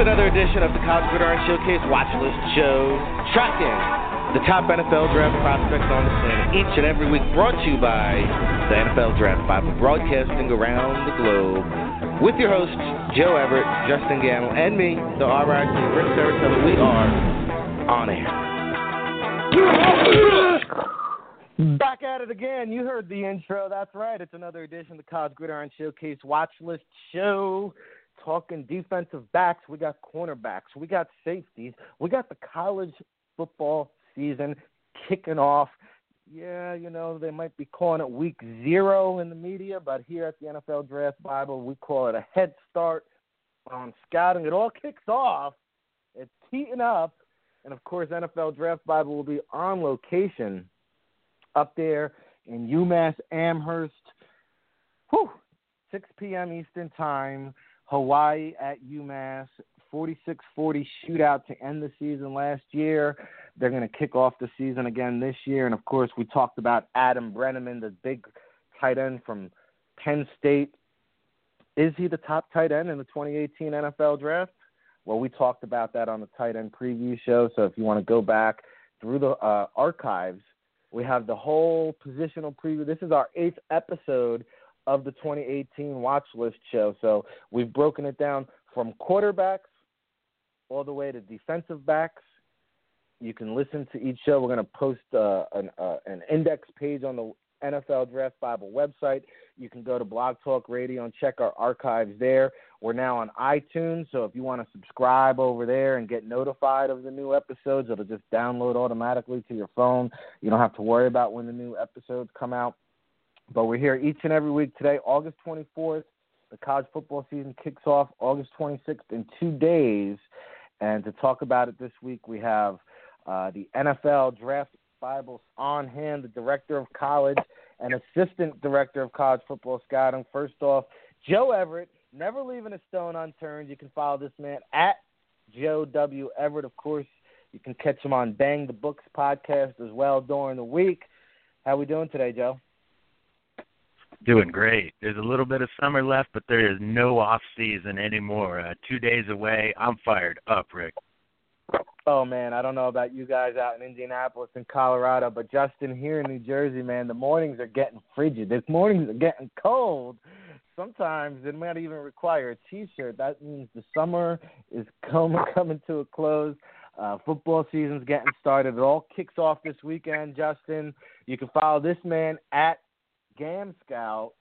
another edition of the College Gridiron Showcase Watch List Show, tracking the top NFL draft prospects on the planet each and every week, brought to you by the NFL Draft Bible, broadcasting around the globe with your hosts, Joe Everett, Justen Gammel, and me, the RIC, Rick Saratelli. We are on air. Back at it again. You heard the intro. That's right. It's another edition of the College Gridiron Showcase Watch List Show talking defensive backs. We got cornerbacks. We got safeties. We got the college football season kicking off. Yeah, you know, they might be calling it week zero in the media, but here at the NFL Draft Bible, we call it a head start on scouting. It all kicks off. It's heating up. And of course, NFL Draft Bible will be on location up there in UMass Amherst. Whew, 6 p.m. Eastern Time. Hawaii at UMass, 46-40 shootout to end the season last year. They're going to kick off the season again this year, and of course, we talked about Adam Breneman, the big tight end from Penn State. Is he the top tight end in the 2018 NFL Draft? Well, we talked about that on the tight end preview show. So if you want to go back through the uh, archives, we have the whole positional preview. This is our eighth episode of the 2018 watch list show. So we've broken it down from quarterbacks all the way to defensive backs. You can listen to each show. We're going to post uh, an, uh, an index page on the NFL Draft Bible website. You can go to Blog Talk Radio and check our archives there. We're now on iTunes, so if you want to subscribe over there and get notified of the new episodes, it'll just download automatically to your phone. You don't have to worry about when the new episodes come out. But we're here each and every week today, August 24th. The college football season kicks off August 26th in two days. And to talk about it this week, we have uh, the NFL Draft Bibles on hand, the director of college and assistant director of college football scouting. First off, Joe Everett, never leaving a stone unturned. You can follow this man at Joe W. Everett. Of course, you can catch him on Bang the Books podcast as well during the week. How we doing today, Joe? Doing great. There's a little bit of summer left, but there is no off season anymore. Uh, two days away. I'm fired up, Rick. Oh man, I don't know about you guys out in Indianapolis and Colorado, but Justin here in New Jersey, man, the mornings are getting frigid. The mornings are getting cold. Sometimes it might even require a T-shirt. That means the summer is coming coming to a close. Uh, football season's getting started. It all kicks off this weekend, Justin. You can follow this man at Gam Scout.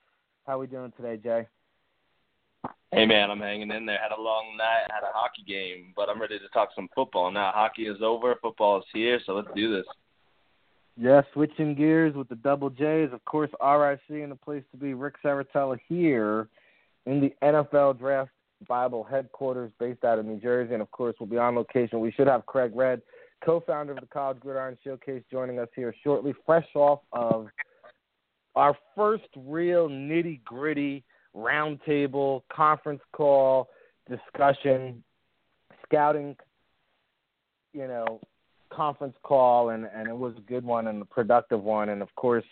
How we doing today, Jay? Hey man, I'm hanging in there. Had a long night, had a hockey game, but I'm ready to talk some football now. Hockey is over, football is here, so let's do this. Yeah, switching gears with the double J's, of course, RIC and the place to be. Ric Serritella here in the NFL Draft Bible headquarters, based out of New Jersey, and of course, we'll be on location. We should have Craig Red, co-founder of the College Gridiron Showcase, joining us here shortly, fresh off of our first real nitty gritty roundtable conference call discussion, scouting, you know, conference call, and and it was a good one and a productive one. And of course,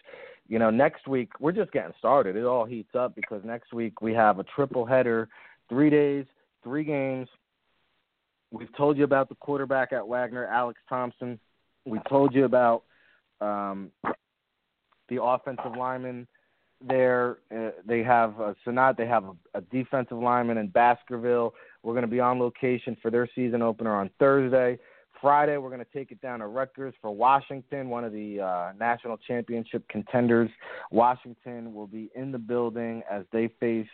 you know, next week we're just getting started. It all heats up because next week we have a triple header, three days, three games. We've told you about the quarterback at Wagner, Alex Thompson. We told you about um, the offensive lineman there. Uh, they have uh, Sonat. They have a, a defensive lineman in Baskerville. We're going to be on location for their season opener on Thursday. Friday, we're going to take it down to Rutgers for Washington, one of the uh, national championship contenders. Washington will be in the building as they face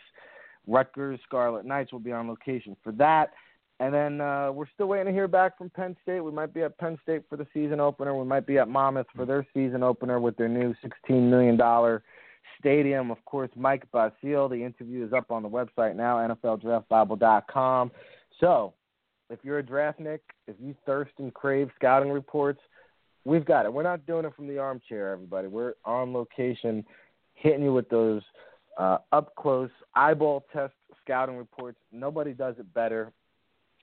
Rutgers. Scarlet Knights will be on location for that. And then uh, we're still waiting to hear back from Penn State. We might be at Penn State for the season opener. We might be at Monmouth for their season opener with their new $16 million stadium. Of course, Mike Basile. The interview is up on the website now, NFLDraftBible.com. So, if you're a draftnik, if you thirst and crave scouting reports, we've got it. We're not doing it from the armchair, everybody. We're on location, hitting you with those uh, up close eyeball test scouting reports. Nobody does it better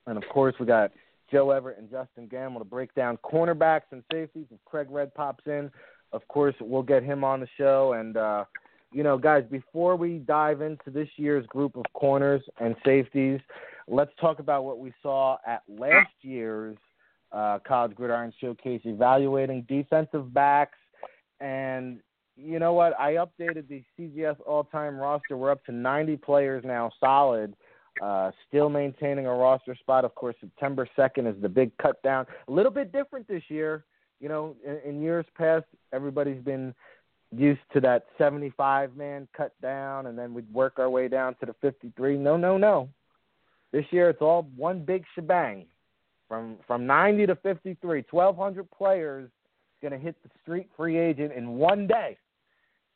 and of course, we got Joe Everett and Justen Gammel to break down cornerbacks and safeties. If Craig Red pops in, of course, we'll get him on the show. And, uh, you know, guys, before we dive into this year's group of corners and safeties, let's talk about what we saw at last year's uh, College Gridiron Showcase, evaluating defensive backs. And you know what? I updated the CGS all-time roster. We're up to 90 players now, solid. Uh, still maintaining a roster spot. Of course, September 2nd is the big cut down. A little bit different this year. You know, in, in years past, everybody's been used to that 75 man cut down, and then we'd work our way down to the 53. No, no, no. This year, it's all one big shebang. From from 90 to 53, 1,200 players going to hit the street free agent in one day.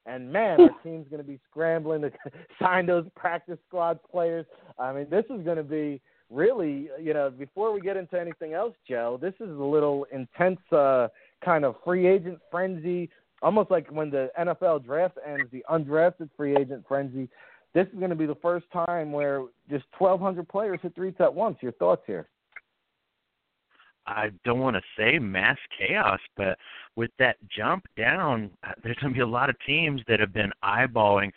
And man, our team's going to be scrambling to sign those practice squad players. I mean, this is going to be really, you know, before we get into anything else, Joe, this is a little intense uh, kind of free agent frenzy, almost like when the NFL draft ends, the undrafted free agent frenzy. This is going to be the first time where just 1,200 players hit three at once. Your thoughts here? I don't want to say mass chaos, but with that jump down, uh, there's going to be a lot of teams that have been eyeballing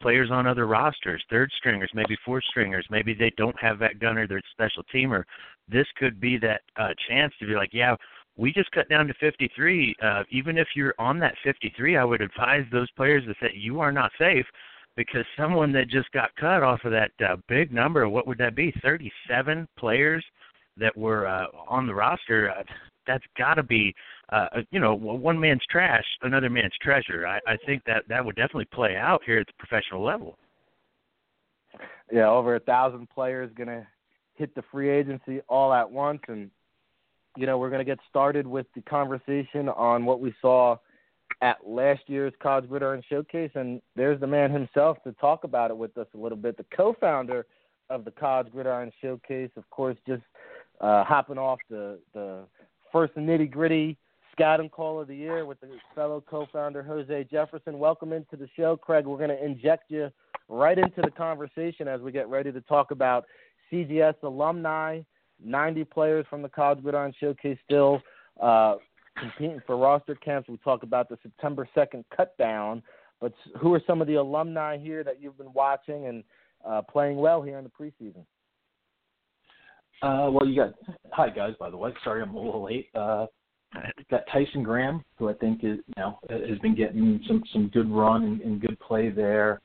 players on other rosters, third stringers, maybe fourth stringers. Maybe they don't have that gunner, they're special teamer. This could be that uh, chance to be like, yeah, we just cut down to 53. Uh, even if you're on that 53, I would advise those players to say you are not safe because someone that just got cut off of that uh, big number, what would that be? 37 players that were uh, on the roster, uh, that's got to be, uh, you know, one man's trash, another man's treasure. I, I think that that would definitely play out here at the professional level. Yeah, over a thousand players going to hit the free agency all at once, and you know we're going to get started with the conversation on what we saw at last year's College Gridiron Showcase, and there's the man himself to talk about it with us a little bit. The co-founder of the College Gridiron Showcase, of course, just uh, hopping off the the first nitty gritty scouting call of the year with the fellow co-founder Jose Jefferson. Welcome into the show, Craig. We're going to inject you right into the conversation as we get ready to talk about CGS alumni. 90 players from the College Gridiron Showcase still uh, competing for roster camps. We talk about the September 2nd cutdown, but who are some of the alumni here that you've been watching and uh, playing well here in the preseason? Uh, well, you got hi guys. By the way, sorry I'm a little late. Uh, got Tyson Graham, who I think is you know has been getting some some good run and, and good play there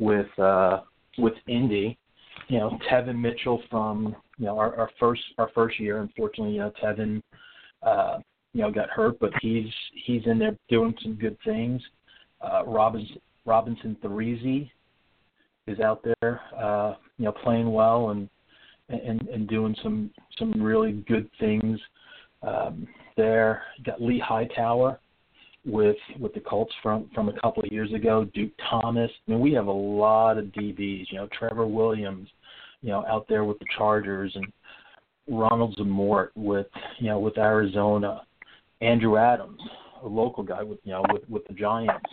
with uh, with Indy. You know, Tevin Mitchell from you know our, our first our first year. Unfortunately, you know Tevin, uh, you know got hurt, but he's he's in there doing some good things. Uh, Robinson Robinson is out there, uh, you know, playing well and and, and doing some some really good things um, there. You got Lee Hightower with with the Colts from from a couple of years ago. Duke Thomas. I mean, we have a lot of DBs. You know, Trevor Williams. You know, out there with the Chargers and Ronald Zamort with you know with Arizona. Andrew Adams, a local guy with you know with with the Giants.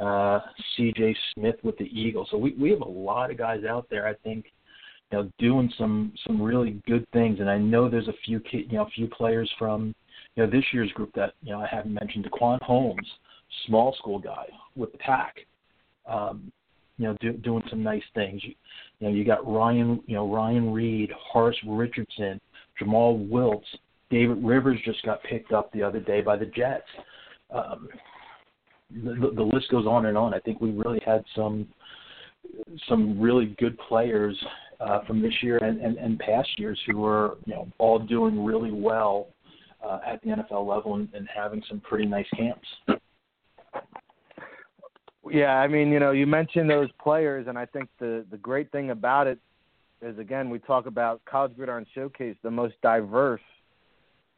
Uh, C.J. Smith with the Eagles. So we we have a lot of guys out there. I think you know, doing some some really good things. And I know there's a few you know a few players from you know this year's group that you know I haven't mentioned. Daquan Holmes, small school guy with the pack, um, you know, do, doing some nice things. You, you know, you got Ryan, you know, Ryan Reed, Horace Richardson, Jomal Wiltz, David Rivers just got picked up the other day by the Jets. Um, the, the list goes on and on. I think we really had some some really good players uh, from this year and, and, and past years who were you know all doing really well uh, at the NFL level and, and having some pretty nice camps. Yeah, I mean, you know, you mentioned those players, and I think the the great thing about it is again we talk about College Gridiron Showcase, the most diverse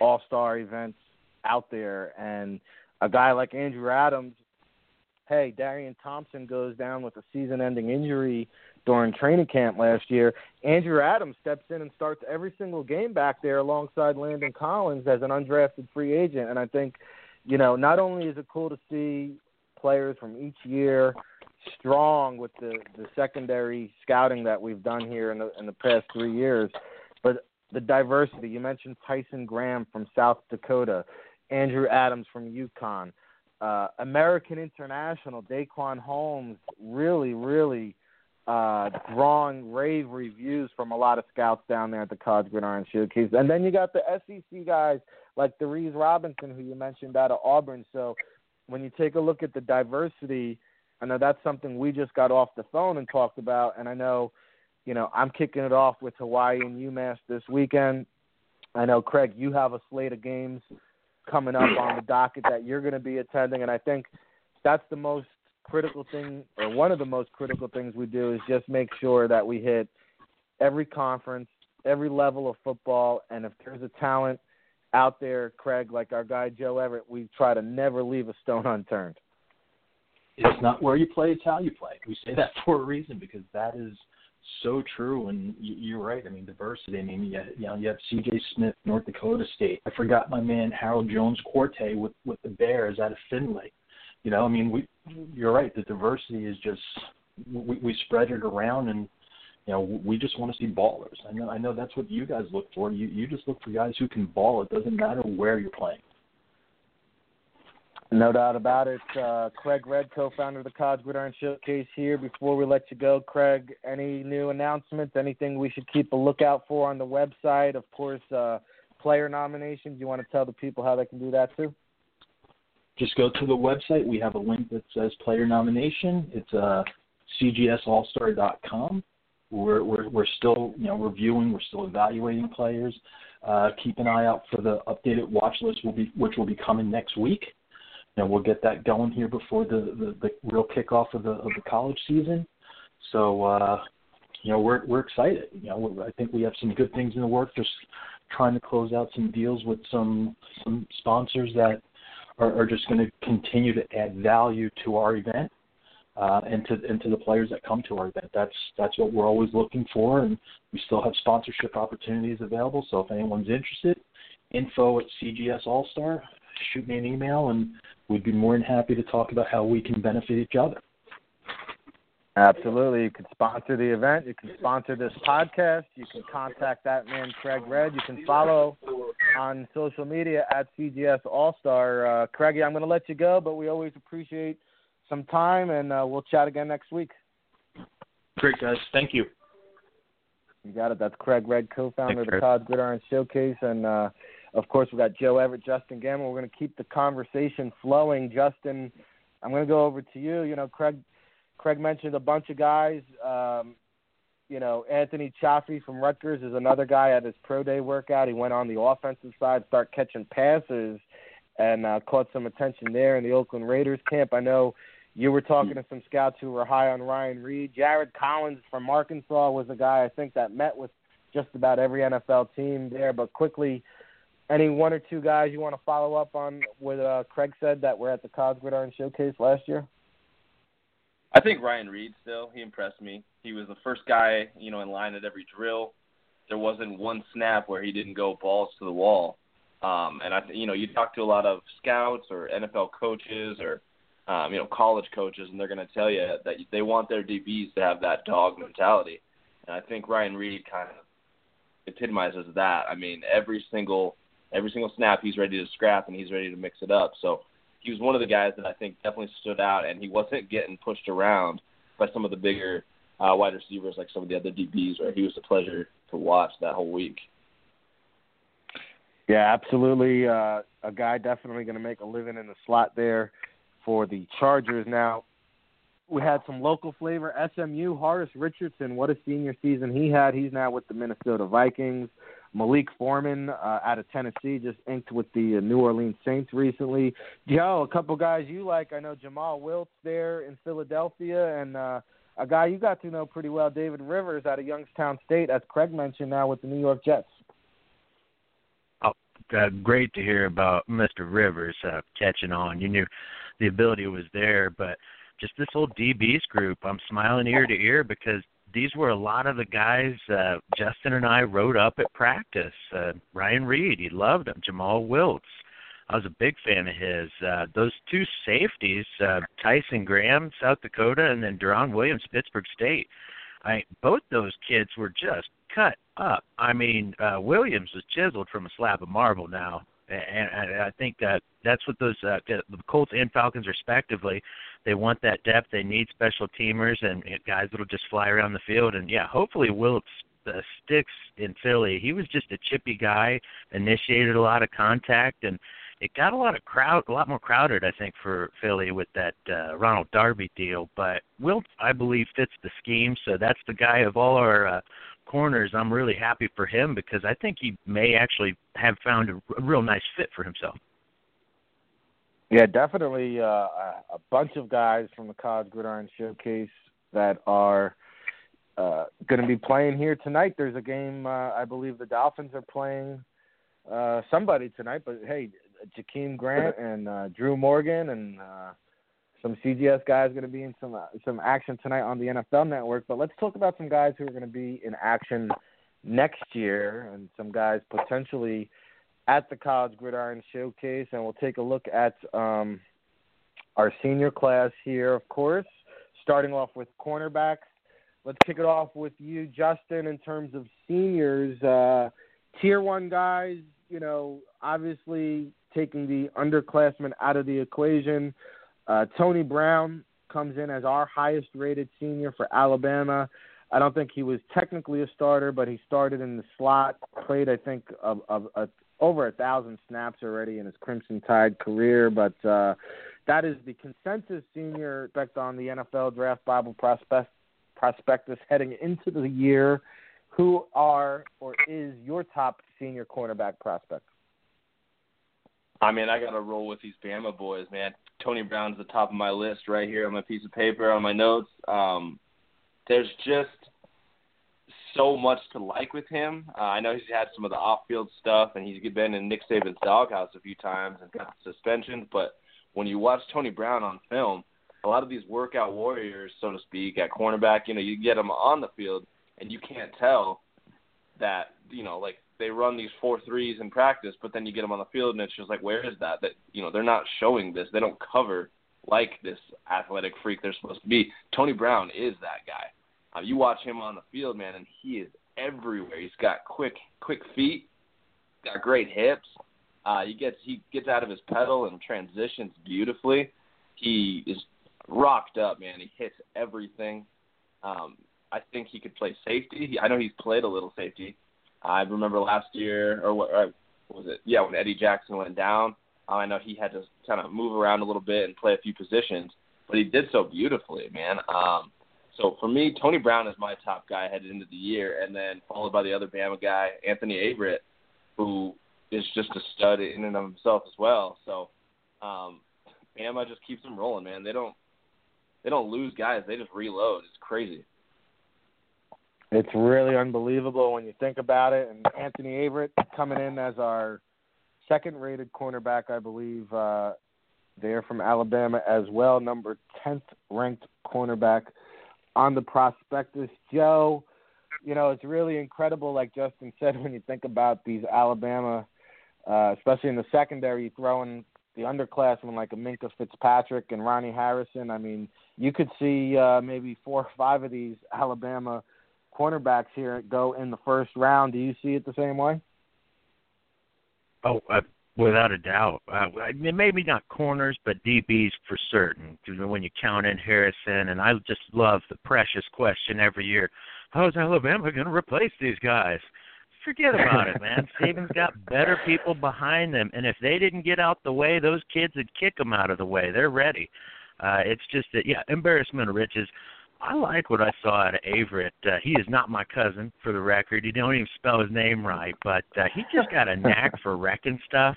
All Star events out there, and a guy like Andrew Adams. Hey, Darian Thompson goes down with a season-ending injury during training camp last year. Andrew Adams steps in and starts every single game back there alongside Landon Collins as an undrafted free agent. And I think, you know, not only is it cool to see players from each year strong with the the secondary scouting that we've done here in the in the past three years, but the diversity. You mentioned Tyson Graham from South Dakota, Andrew Adams from UConn, uh, American International, Daquan Holmes, really, really uh, drawing rave reviews from a lot of scouts down there at the College Gridiron Showcase. And then you got the SEC guys like Reese Robinson, who you mentioned out of Auburn. So when you take a look at the diversity, I know that's something we just got off the phone and talked about. And I know, you know, I'm kicking it off with Hawaii and UMass this weekend. I know, Craig, you have a slate of games coming up on the docket that you're going to be attending. And I think that's the most critical thing, or one of the most critical things we do, is just make sure that we hit every conference, every level of football, and if there's a talent out there, Craig, like our guy Joe Everett, we try to never leave a stone unturned. It's not where you play; it's how you play. We say that for a reason because that is so true. And you're right. I mean, diversity. I mean, you, you know, you have C.J. Smith, North Dakota State. I forgot my man Harold Jones-Quartey with with the Bears out of Findlay. You know, I mean, we you're right. The diversity is just we, we spread it around, and you know, we just want to see ballers. I know, I know that's what you guys look for. You you just look for guys who can ball. It doesn't matter where you're playing. No doubt about it. Uh, Craig Red, co-founder of the College Gridiron Showcase here. Before we let you go, Craig, any new announcements? Anything we should keep a lookout for on the website? Of course, uh, player nominations. You want to tell the people how they can do that too? Just go to the website. We have a link that says player nomination. It's uh, cgsallstar.com. We're, we're, we're still you know reviewing. We're still evaluating players. Uh, keep an eye out for the updated watch list, will be, which will be coming next week. And we'll get that going here before the, the, the real kickoff of the of the college season. So uh, you know we're we're excited. You know I think we have some good things in the works. Just trying to close out some deals with some some sponsors that are, are just going to continue to add value to our event uh, and to and to the players that come to our event. That's that's what we're always looking for, and we still have sponsorship opportunities available. So if anyone's interested, info at CGS All Star, shoot me an email, and we'd be more than happy to talk about how we can benefit each other. Absolutely. You can sponsor the event. You can sponsor this podcast. You can contact that man, Craig Red. You can follow on social media at CGS All Star. Uh, Craigie, I'm going to let you go, but we always appreciate some time, and uh, we'll chat again next week. Great, guys. Thank you. You got it. That's Craig Red, co-founder of the College Gridiron Showcase, and uh, of course we got Joe Everett, Justen Gammel. We're going to keep the conversation flowing. Justin, I'm going to go over to you. You know, Craig Craig mentioned a bunch of guys. Um, you know, Anthony Cioffi from Rutgers is another guy at his pro day workout. He went on the offensive side, start catching passes, and uh, caught some attention there in the Oakland Raiders camp. I know you were talking to some scouts who were high on Ryan Reed. Jared Collins from Arkansas was a guy I think that met with just about every NFL team there. But quickly, any one or two guys you want to follow up on what uh, Craig said that were at the College Gridiron Showcase last year? I think Ryan Reed still he impressed me. He was the first guy, you know, in line at every drill. There wasn't one snap where he didn't go balls to the wall. Um, and I, you know, you talk to a lot of scouts or NFL coaches or, um, you know, college coaches, and they're going to tell you that they want their DBs to have that dog mentality. And I think Ryan Reed kind of epitomizes that. I mean, every single every single snap he's ready to scrap and he's ready to mix it up. So he was one of the guys that I think definitely stood out, and he wasn't getting pushed around by some of the bigger uh, wide receivers like some of the other DBs. Where he was a pleasure to watch that whole week. Yeah, absolutely. Uh, a guy definitely going to make a living in the slot there for the Chargers. Now, we had some local flavor. SMU, Horace Richardson, what a senior season he had. He's now with the Minnesota Vikings. Malik Foreman uh, out of Tennessee just inked with the uh, New Orleans Saints recently. Joe, a couple guys you like. I know Jomal Wiltz there in Philadelphia, and uh, a guy you got to know pretty well, David Rivers out of Youngstown State, as Craig mentioned now with the New York Jets. Oh, uh, great to hear about Mr. Rivers uh, catching on. You knew the ability was there, but just this whole DBs group, I'm smiling ear to ear because these were a lot of the guys uh, Justin and I wrote up at practice. Uh, Ryan Reed, he loved him. Jomal Wiltz, I was a big fan of his. Uh, those two safeties, uh, Tyson Graham, South Dakota, and then Deron Williams, Pittsburg State. I both those kids were just cut up. I mean, uh, Williams was chiseled from a slab of marble now, and, and I think that that's what those uh, the Colts and Falcons respectively They want that depth. They need special teamers and guys that'll just fly around the field. And yeah, hopefully Will uh, sticks in Philly. He was just a chippy guy, initiated a lot of contact, and it got a lot of crowd, a lot more crowded, I think, for Philly with that uh, Ronald Darby deal. But Wilt, I believe, fits the scheme. So that's the guy of all our uh, corners. I'm really happy for him because I think he may actually have found a real nice fit for himself. Yeah, definitely uh, a bunch of guys from the College Gridiron Showcase that are uh, going to be playing here tonight. There's a game, uh, I believe the Dolphins are playing uh, somebody tonight, but hey, Jakeem Grant and uh, Drew Morgan and uh, some CGS guys going to be in some uh, some action tonight on the NFL Network. But let's talk about some guys who are going to be in action next year and some guys potentially at the College Gridiron Showcase. And we'll take a look at um, our senior class here, of course, starting off with cornerbacks. Let's kick it off with you, Justin, in terms of seniors. Uh, tier one guys, you know, obviously taking the underclassmen out of the equation. Uh, Tony Brown comes in as our highest rated senior for Alabama. I don't think he was technically a starter, but he started in the slot, played I think of, a, of over a thousand snaps already in his Crimson Tide career. But uh, that is the consensus senior expect on the NFL Draft Bible prospect, prospectus heading into the year. Who are or is your top senior cornerback prospect? I mean, I got to roll with these Bama boys, man. Tony Brown's the top of my list right here on my piece of paper on my notes. Um, there's just so much to like with him. Uh, I know he's had some of the off-field stuff, and he's been in Nick Saban's doghouse a few times and got suspensions. But when you watch Tony Brown on film, a lot of these workout warriors, so to speak, at cornerback, you know, you get them on the field, and you can't tell that, you know, like they run these four threes in practice, but then you get them on the field and it's just like, where is that? That you know they're not showing this. They don't cover like this athletic freak they're supposed to be. Tony Brown is that guy. Uh, you watch him on the field, man, and he is everywhere. He's got quick, quick feet, got great hips. Uh, he gets he gets out of his pedal and transitions beautifully. He is rocked up, man. He hits everything. Um, I think he could play safety. He, I know he's played a little safety. I remember last year, or what, or what was it? Yeah, when Eddie Jackson went down, uh, I know he had to kind of move around a little bit and play a few positions, but he did so beautifully, man. Um, so for me, Tony Brown is my top guy headed into the year, and then followed by the other Bama guy, Anthony Averett, who is just a stud in and of himself as well. So um, Bama just keeps them rolling, man. They don't they don't lose guys; they just reload. It's crazy. It's really unbelievable when you think about it. And Anthony Averett coming in as our second rated cornerback, I believe, uh, there from Alabama as well, number 10th ranked cornerback on the prospectus. Joe, you know, it's really incredible, like Justin said, when you think about these Alabama, uh, especially in the secondary, throwing the underclassmen like a Minkah Fitzpatrick and Ronnie Harrison. I mean, you could see uh, maybe four or five of these Alabama – cornerbacks here go in the first round. Do you see it the same way? Oh, without a doubt. Uh, maybe not corners, but DBs for certain. When you count in Harrison, and I just love the precious question every year: How's Alabama going to replace these guys? Forget about it, man. Saban's got better people behind them, and if they didn't get out the way, those kids would kick them out of the way. They're ready. Uh, it's just that, yeah, embarrassment of riches. I like what I saw out of Averett. Uh, he is not my cousin, for the record. He don't even spell his name right, but uh, he just got a knack for wrecking stuff.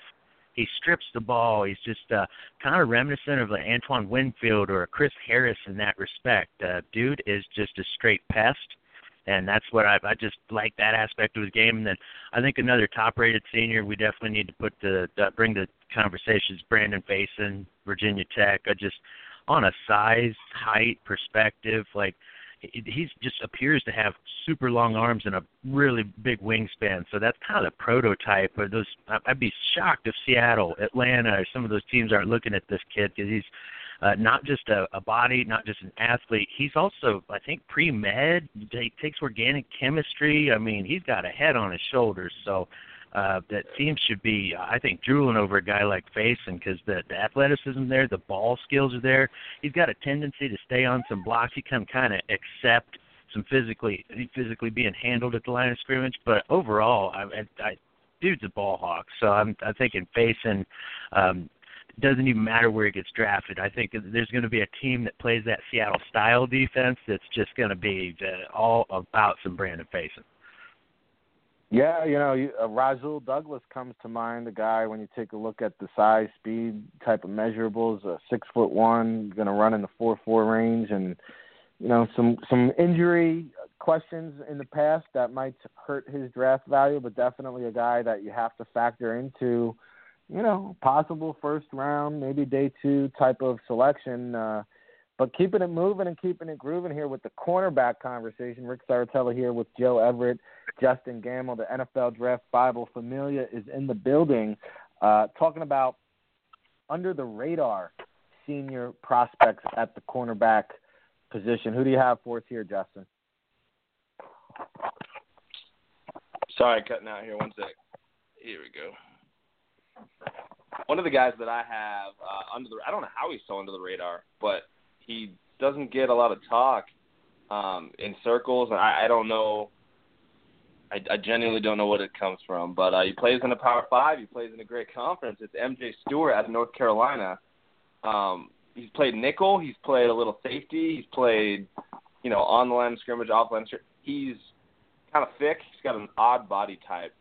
He strips the ball. He's just uh, kind of reminiscent of like Antoine Winfield or Chris Harris in that respect. Uh, dude is just a straight pest, and that's what I, I just like that aspect of his game. And then I think another top-rated senior we definitely need to put the, the bring the conversations. Brandon Facyson, Virginia Tech. I just on a size, height perspective, like he just appears to have super long arms and a really big wingspan. So that's kind of the prototype of those. I'd be shocked if Seattle, Atlanta, or some of those teams aren't looking at this kid because he's uh, not just a, a body, not just an athlete. He's also, I think, pre med. He takes organic chemistry. I mean, he's got a head on his shoulders. So uh, that teams should be, I think, drooling over a guy like Facyson because the, the athleticism there, the ball skills are there. He's got a tendency to stay on some blocks. He can kind of accept some physically physically being handled at the line of scrimmage, but overall, I, I, I dude's a ball hawk. So I'm I'm thinking Facyson um, doesn't even matter where he gets drafted. I think there's going to be a team that plays that Seattle style defense that's just going to be uh, all about some Brandon Facyson. Yeah, you know, uh, Rasul Douglas comes to mind. The guy, when you take a look at the size, speed type of measurables, uh, six foot one, going to run in the four four range, and you know some some injury questions in the past that might hurt his draft value, but definitely a guy that you have to factor into, you know, possible first round, maybe day two type of selection. Uh, but keeping it moving and keeping it grooving here with the cornerback conversation. Ric Serritella here with Joe Everett, Justen Gammel, the NFL Draft Bible Familia is in the building, uh, talking about under the radar senior prospects at the cornerback position. Who do you have for us here, Justin? Sorry, cutting out here. One sec. Here we go. One of the guys that I have uh, under the I don't know how he's so under the radar, but he doesn't get a lot of talk um, in circles, and I, I don't know. I, I genuinely don't know what it comes from, but uh, he plays in the Power Five. He plays in a great conference. It's MJ Stewart out of North Carolina. Um, he's played nickel. He's played a little safety. He's played, you know, on the line of scrimmage, off the line. He's kind of thick. He's got an odd body type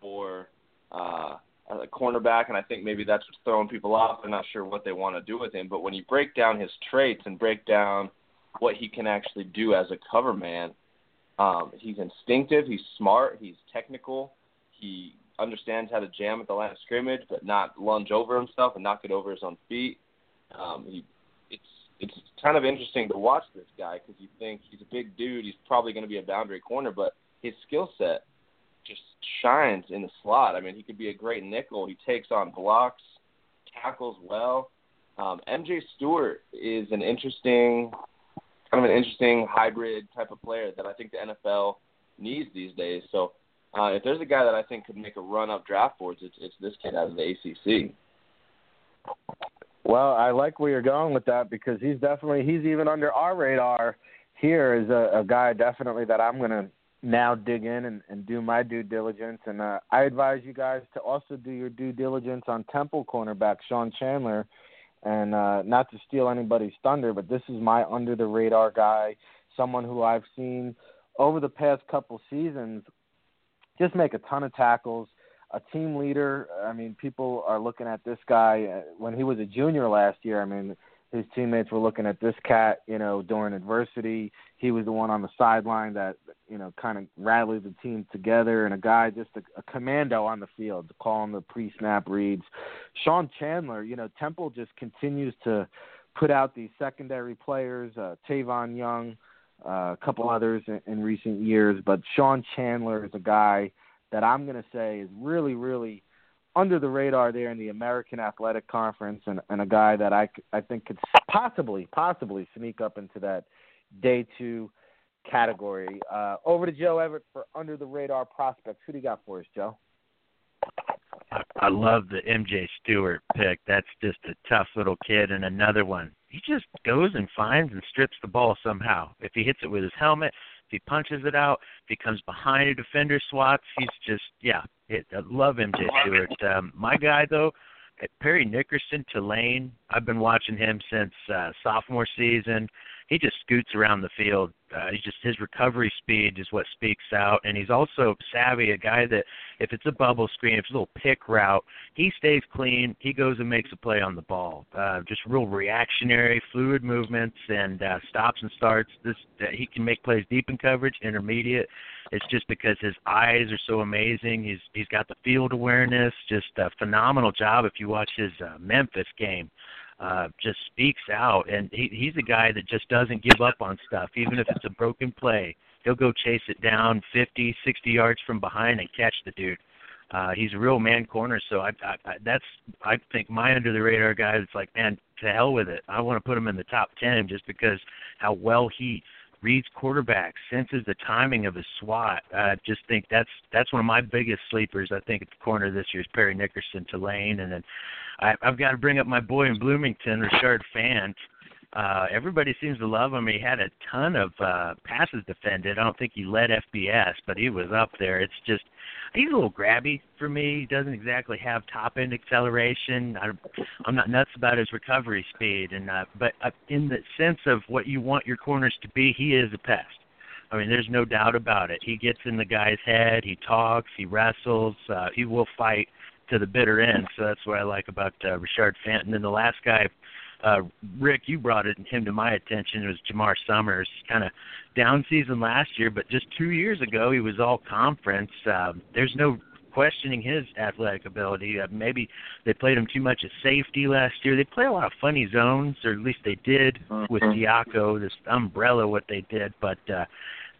for uh, a cornerback, and I think maybe that's what's throwing people off. They're not sure what they want to do with him. But when you break down his traits and break down what he can actually do as a cover man, um, he's instinctive, he's smart, he's technical, he understands how to jam at the line of scrimmage, but not lunge over himself and knock it over his own feet. Um, he, it's it's kind of interesting to watch this guy because you think he's a big dude, he's probably going to be a boundary corner, but his skill set just shines in the slot. I mean, he could be a great nickel. He takes on blocks, tackles well. Um, MJ Stewart is an interesting, kind of an interesting hybrid type of player that I think the NFL needs these days. So, uh, if there's a guy that I think could make a run up draft boards, it's it's this kid out of the ACC. Well, I like where you're going with that because he's definitely he's even under our radar here as a, a guy definitely that I'm going to now dig in and, and do my due diligence. And uh, I advise you guys to also do your due diligence on Temple cornerback Sean Chandler. And uh, not to steal anybody's thunder, but this is my under the radar guy, someone who I've seen over the past couple seasons just make a ton of tackles. A team leader. I mean, people are looking at this guy uh, when he was a junior last year. I mean, his teammates were looking at this cat, you know, during adversity. He was the one on the sideline that, you know, kind of rallied the team together, and a guy just a, a commando on the field, calling the pre-snap reads. Sean Chandler, you know, Temple just continues to put out these secondary players. Uh, Tavon Young, uh, a couple others in, in recent years, but Sean Chandler is a guy that I'm going to say is really, really under the radar there in the American Athletic Conference, and, and a guy that I, I think could possibly possibly sneak up into that day two category. Uh, over to Joe Everett for under the radar prospects. Who do you got for us, Joe? I, I love the MJ Stewart pick. That's just a tough little kid, and another one. He just goes and finds and strips the ball somehow. If he hits it with his helmet, if he punches it out, if he comes behind a defender, swats. He's just yeah. It, I love MJ Stewart. Um, my guy though, Perry Nickerson Tulane. I've been watching him since uh, sophomore season he just scoots around the field. Uh, he's just his recovery speed is what speaks out, and he's also savvy. A guy that if it's a bubble screen, if it's a little pick route, he stays clean. He goes and makes a play on the ball. Uh, just real reactionary, fluid movements, and uh, stops and starts. This uh, he can make plays deep in coverage, intermediate. It's just because his eyes are so amazing. He's he's got the field awareness. Just a phenomenal job. If you watch his uh, Memphis game uh, just speaks out, and he, he's a guy that just doesn't give up on stuff, even if it's a broken play. He'll go chase it down 50, 60 yards from behind and catch the dude. Uh, he's a real man corner, so I, I, I that's I think my under the radar guy. It's like, man, to hell with it. I want to put him in the top ten just because how well he reads quarterbacks, senses the timing of his swat. I just think that's that's one of my biggest sleepers. I think at the corner this year is Perry Nickerson Tulane, and then I, I've got to bring up my boy in Bloomington, Rashard Fant. Uh, everybody seems to love him. He had a ton of uh, passes defended. I don't think he led FBS, but he was up there. It's just he's a little grabby for me. He doesn't exactly have top end acceleration. I, I'm not nuts about his recovery speed, and uh, but uh, in the sense of what you want your corners to be, he is a pest. I mean, there's no doubt about it. He gets in the guy's head. He talks. He wrestles. Uh, he will fight to the bitter end. So that's what I like about uh, Rashard Fenton. And the last guy uh, Rick, you brought it him to my attention. It was Jamar Summers, kind of down season last year, but just two years ago he was all conference. Uh, there's no questioning his athletic ability. Uh, maybe they played him too much as safety last year. They play a lot of funny zones, or at least they did with mm-hmm. Diaco, this umbrella, what they did. But uh,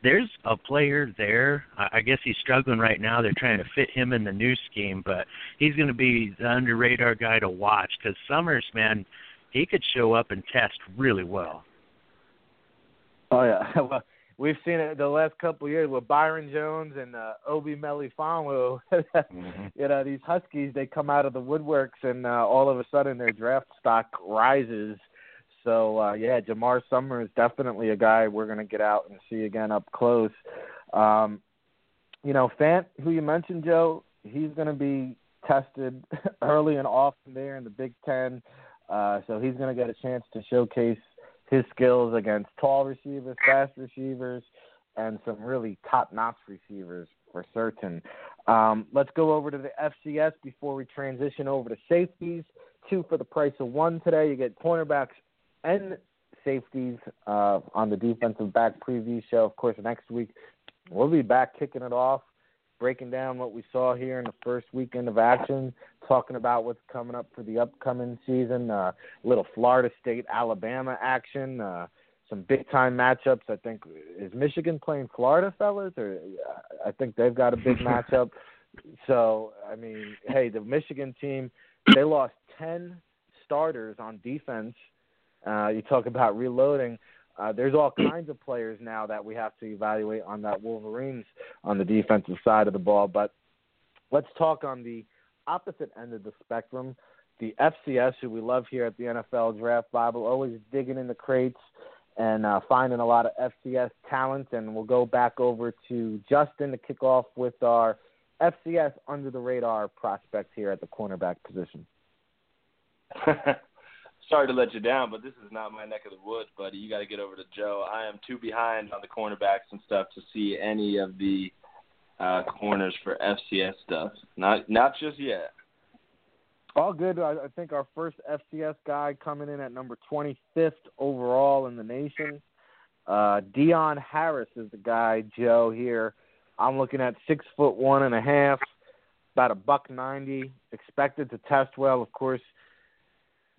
there's a player there. I guess he's struggling right now. They're trying to fit him in the new scheme, but he's going to be the under radar guy to watch because Summers, man, he could show up and test really well. Oh yeah, well, we've seen it the last couple of years with Byron Jones and uh, Obi Melifonwu. mm-hmm. You know, these Huskies they come out of the woodworks and uh, all of a sudden their draft stock rises. So uh, yeah, Jamar Summer is definitely a guy we're going to get out and see again up close. Um, you know, Fant, who you mentioned, Joe, he's going to be tested early and often there in the Big Ten. Uh, so he's going to get a chance to showcase his skills against tall receivers, fast receivers, and some really top-notch receivers for certain. Um, let's go over to the FCS before we transition over to safeties. Two for the price of one today. You get cornerbacks and safeties uh, on the defensive back preview show. Of course, next week we'll be back kicking it off breaking down what we saw here in the first weekend of action, talking about what's coming up for the upcoming season, uh, a little Florida State Alabama action, uh, some big time matchups. I think is Michigan playing Florida, fellas, or I think they've got a big matchup. So I mean, hey, the Michigan team they lost ten starters on defense. Uh, you talk about reloading. Uh, there's all kinds of players now that we have to evaluate on that Wolverines on the defensive side of the ball. But let's talk on the opposite end of the spectrum. The FCS, who we love here at the NFL Draft Bible, always digging in the crates and uh, finding a lot of FCS talent. And we'll go back over to Justin to kick off with our FCS under the radar prospect here at the cornerback position. sorry to let you down, but this is not my neck of the woods, buddy. You got to get over to Joe. I am too behind on the cornerbacks and stuff to see any of the uh, corners for FCS stuff. Not not just yet. All good. I, I think our first FCS guy coming in at number 25th overall in the nation. Uh, Dion Harris is the guy, Joe. Here, I'm looking at six foot one and a half, about a buck ninety. Expected to test well, of course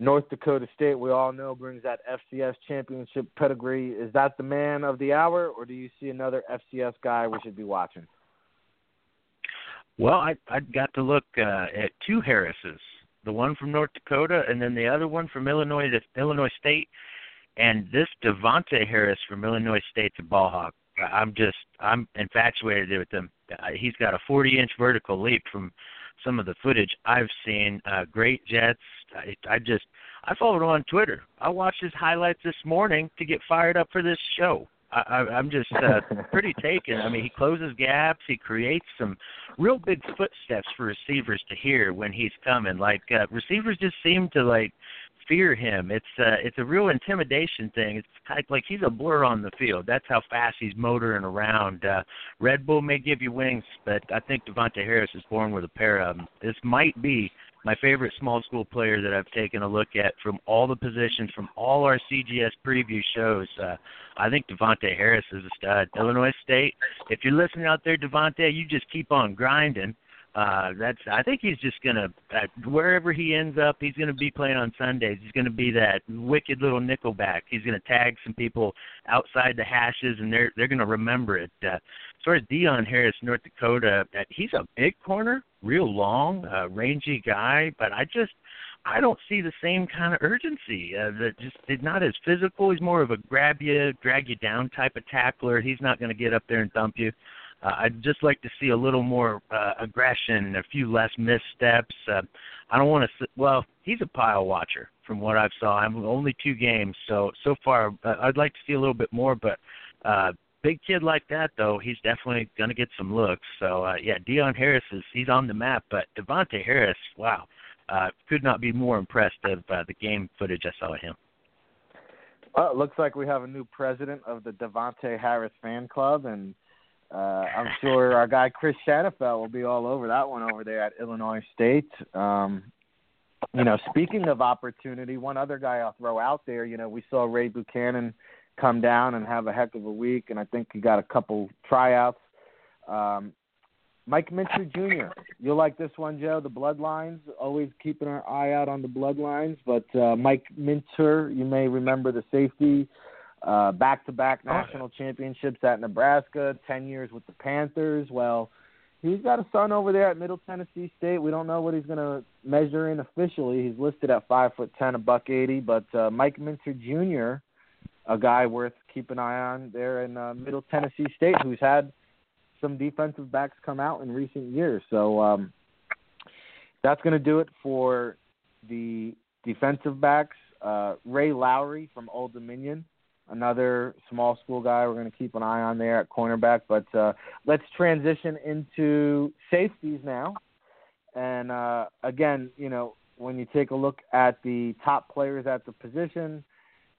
North Dakota State, we all know, brings that FCS championship pedigree. Is that the man of the hour, or do you see another FCS guy we should be watching? Well, I I got to look uh, at two Harrises, the one from North Dakota, and then the other one from Illinois, Illinois State. And this Davontae Harris from Illinois State's a ball hawk. I'm just I'm infatuated with him. He's got a 40 inch vertical leap from some of the footage I've seen. Uh, great jets. I, I just I followed him on Twitter. I watched his highlights this morning to get fired up for this show. I, I, I'm just uh, pretty taken. I mean, he closes gaps. He creates some real big footsteps for receivers to hear when he's coming. Like uh, receivers just seem to like fear him. It's uh, it's a real intimidation thing. It's of like he's a blur on the field. That's how fast he's motoring around. Uh, Red Bull may give you wings, but I think Davontae Harris is born with a pair of them. This might be my favorite small school player that I've taken a look at from all the positions from all our CGS preview shows. Uh, I think Davontae Harris is a stud. Illinois State. If you're listening out there, Davontae, you just keep on grinding uh that's I think he's just gonna uh, wherever he ends up, he's gonna be playing on Sundays. He's gonna be that wicked little nickelback. He's gonna tag some people outside the hashes, and they're they're gonna remember it. Uh, as far as Dion Harris, North Dakota, uh, he's a big corner, real long, uh, rangy guy, but I just I don't see the same kind of urgency. Uh, that just it's not as physical. He's more of a grab you, drag you down type of tackler. He's not going to get up there and thump you. I'd just like to see a little more uh, aggression, a few less missteps. Uh, I don't want to. Well, he's a pile watcher from what I've saw. I'm only two games, so so far uh, I'd like to see a little bit more. But uh, big kid like that, though, he's definitely going to get some looks. So uh, yeah, Dion Harris is he's on the map, but Davontae Harris, wow, uh, could not be more impressed of uh, the game footage I saw of him. Well, it looks like we have a new president of the Davontae Harris fan club, and uh, I'm sure our guy Chris Shanafelt will be all over that one over there at Illinois State. Um, you know, speaking of opportunity, one other guy I'll throw out there. You know, we saw Ray Buchanan come down and have a heck of a week, and I think he got a couple tryouts. Um, Mike Minter Jr. You'll like this one, Joe. The Bloodlines. Always keeping our eye out on the Bloodlines. But uh, Mike Minter, you may remember the safety, uh, back-to-back national championships at Nebraska, ten years with the Panthers. Well, he's got a son over there at Middle Tennessee State. We don't know what he's going to measure in officially. He's listed at five foot ten, a buck eighty. But uh, Mike Minter Jr., a guy worth keeping an eye on there in uh, Middle Tennessee State, who's had some defensive backs come out in recent years. So um, that's going to do it for the defensive backs. Uh, Ray Lowry from Old Dominion, another small school guy we're going to keep an eye on there at cornerback. But uh, let's transition into safeties now. And uh, again, you know, when you take a look at the top players at the position,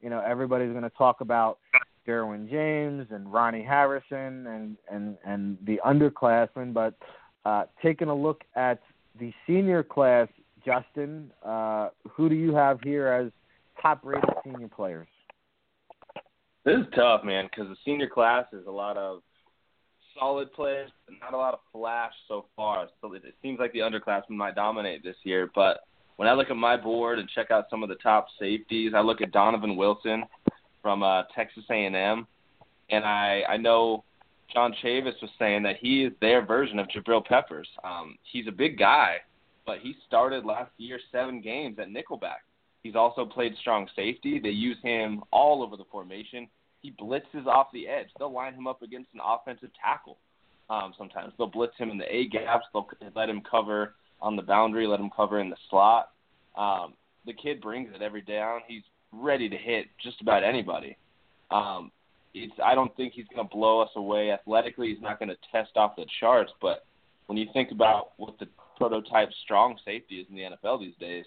you know, everybody's going to talk about Derwin James and Ronnie Harrison and and and the underclassmen, but uh, taking a look at the senior class, Justen, uh, who do you have here as top-rated senior players? This is tough, man, because the senior class is a lot of solid players, but not a lot of flash so far. So it seems like the underclassmen might dominate this year. But when I look at my board and check out some of the top safeties, I look at Donovan Wilson from uh, Texas A&M, and I I know John Chavis was saying that he is their version of Jabril Peppers. Um, he's a big guy, but he started last year seven games at nickelback. He's also played strong safety. They use him all over the formation. He blitzes off the edge. They'll line him up against an offensive tackle. Um, sometimes they'll blitz him in the A gaps. They'll let him cover on the boundary. Let him cover in the slot. Um, the kid brings it every down. He's ready to hit just about anybody. Um, it's I don't think he's going to blow us away athletically. He's not going to test off the charts, but when you think about what the prototype strong safety is in the NFL these days,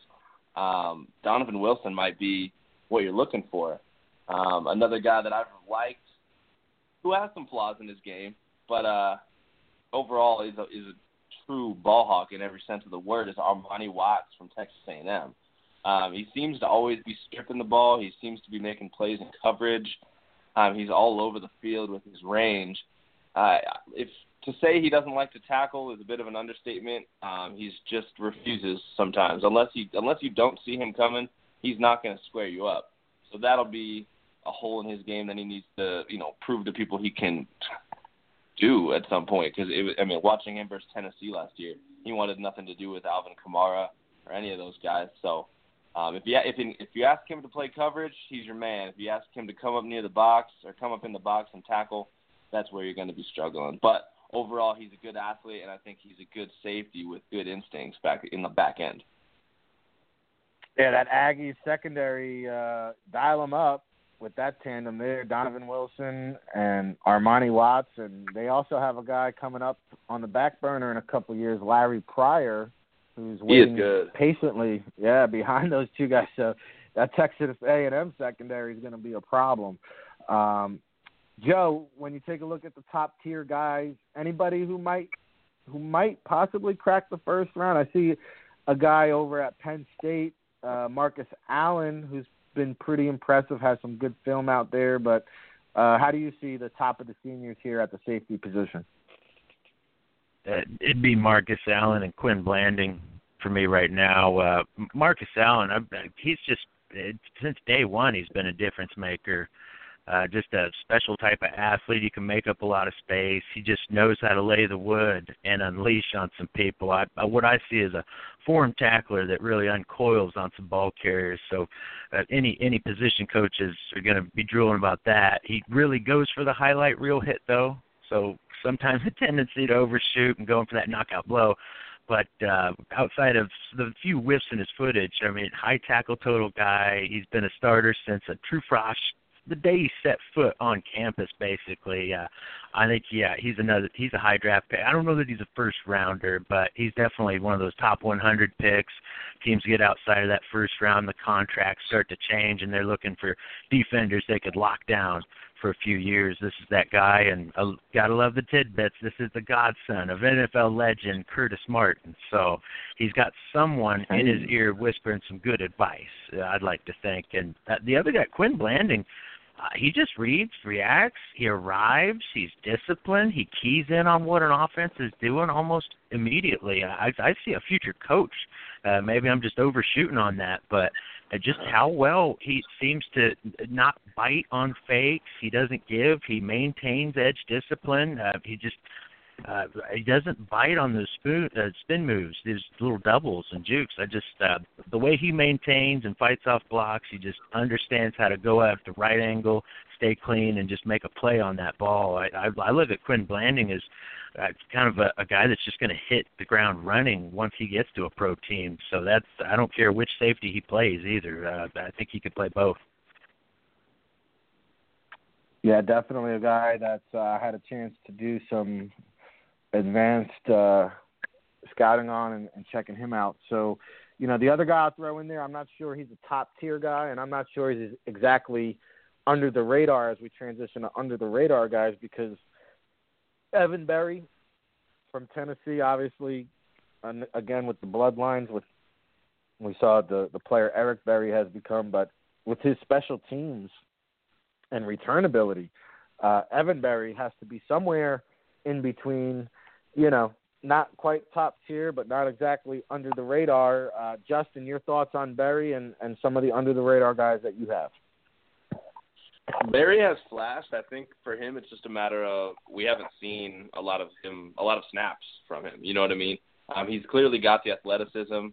um, Donovan Wilson might be what you're looking for. Um, another guy that I've liked, who has some flaws in his game, but uh, overall is a, is a true ball hawk in every sense of the word, is Armani Watts from Texas A&M. Um, he seems to always be stripping the ball. He seems to be making plays in coverage. Um, he's all over the field with his range. Uh, if to say he doesn't like to tackle is a bit of an understatement. Um, he's just refuses sometimes. Unless you unless you don't see him coming, he's not going to square you up. So that'll be a hole in his game that he needs to you know prove to people he can do at some point. Because I mean, watching him versus Tennessee last year, he wanted nothing to do with Alvin Kamara or any of those guys. So um, if you if if you ask him to play coverage, he's your man. If you ask him to come up near the box or come up in the box and tackle, that's where you're going to be struggling. But overall, he's a good athlete, and I think he's a good safety with good instincts back in the back end. Yeah, that Aggie secondary, uh, dial them up with that tandem there, Donovan Wilson and Armani Watts, and they also have a guy coming up on the back burner in a couple of years, Larry Pryor who's waiting patiently, yeah, behind those two guys. So that Texas A&M secondary is going to be a problem. Um, Joe, when you take a look at the top tier guys, anybody who might who might possibly crack the first round, I see a guy over at Penn State, uh, Marcus Allen, who's been pretty impressive, has some good film out there. But uh, how do you see the top of the seniors here at the safety position? Uh, it'd be Marcus Allen and Quin Blanding for me right now. Uh, Marcus Allen, I, he's just since day one he's been a difference maker. uh, just a special type of athlete. He can make up a lot of space. He just knows how to lay the wood and unleash on some people. I, I what I see is a form tackler that really uncoils on some ball carriers. So uh, any any position coaches are going to be drooling about that. He really goes for the highlight reel hit though. So sometimes a tendency to overshoot and going for that knockout blow. But uh, outside of the few whiffs in his footage, I mean, high tackle total guy. He's been a starter since a true frosh the day he set foot on campus, basically, uh, I think yeah, he's another. He's a high draft pick. I don't know that he's a first rounder, but he's definitely one of those top 100 picks. Teams get outside of that first round, the contracts start to change, and they're looking for defenders they could lock down for a few years. This is that guy, and uh, gotta love the tidbits. This is the godson of NFL legend Curtis Martin. So he's got someone in his ear whispering some good advice. Uh, I'd like to think, and uh, the other guy, Quin Blanding uh, he just reads, reacts, he arrives, he's disciplined, he keys in on what an offense is doing almost immediately. I, I see a future coach. Uh, maybe I'm just overshooting on that, but uh, just how well he seems to not bite on fakes. He doesn't give. He maintains edge discipline. Uh, he just uh, he doesn't bite on those spoon, uh, spin moves, these little doubles and jukes. I just uh, the way he maintains and fights off blocks, he just understands how to go at the right angle, stay clean, and just make a play on that ball. I, I, I look at Quin Blanding as uh, kind of a, a guy that's just going to hit the ground running once he gets to a pro team. So that's I don't care which safety he plays either. Uh, I think he could play both. Yeah, definitely a guy that's uh, had a chance to do some advanced uh, scouting on and, and checking him out. So, you know, the other guy I'll throw in there, I'm not sure he's a top tier guy, and I'm not sure he's exactly under the radar as we transition to under the radar guys because Evan Berry from Tennessee, obviously, and again with the bloodlines, with we saw the the player Eric Berry has become, but with his special teams and return ability, uh, Evan Berry has to be somewhere in between you know, not quite top tier, but not exactly under the radar. Uh, Justen, your thoughts on Berry and, and some of the under the radar guys that you have? Berry has flashed. I think for him, it's just a matter of we haven't seen a lot of him, a lot of snaps from him. You know what I mean? Um, he's clearly got the athleticism.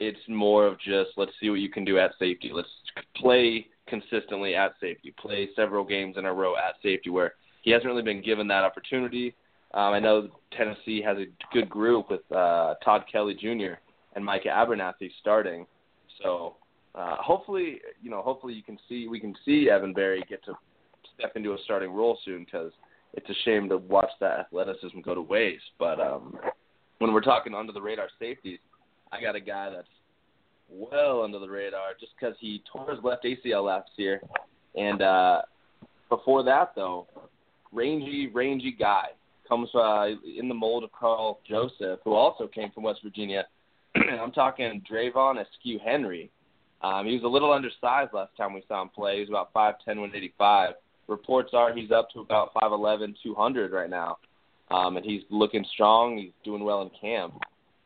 It's more of just let's see what you can do at safety. Let's play consistently at safety. Play several games in a row at safety where he hasn't really been given that opportunity. Um, I know Tennessee has a good group with uh, Todd Kelly Jr. and Micah Abernathy starting. So uh, hopefully, you know, hopefully you can see we can see Evan Berry get to step into a starting role soon because it's a shame to watch that athleticism go to waste. But um, when we're talking under the radar safeties, I got a guy that's well under the radar just because he tore his left ACL last year, and uh, before that though, rangy, rangy guy comes uh, in the mold of Karl Joseph, who also came from West Virginia. I'm talking Dravon Askew Henry. Um, he was a little undersized last time we saw him play. He was about 5'10", 185. Reports are he's up to about 5'11", 200 right now, um, and he's looking strong. He's doing well in camp.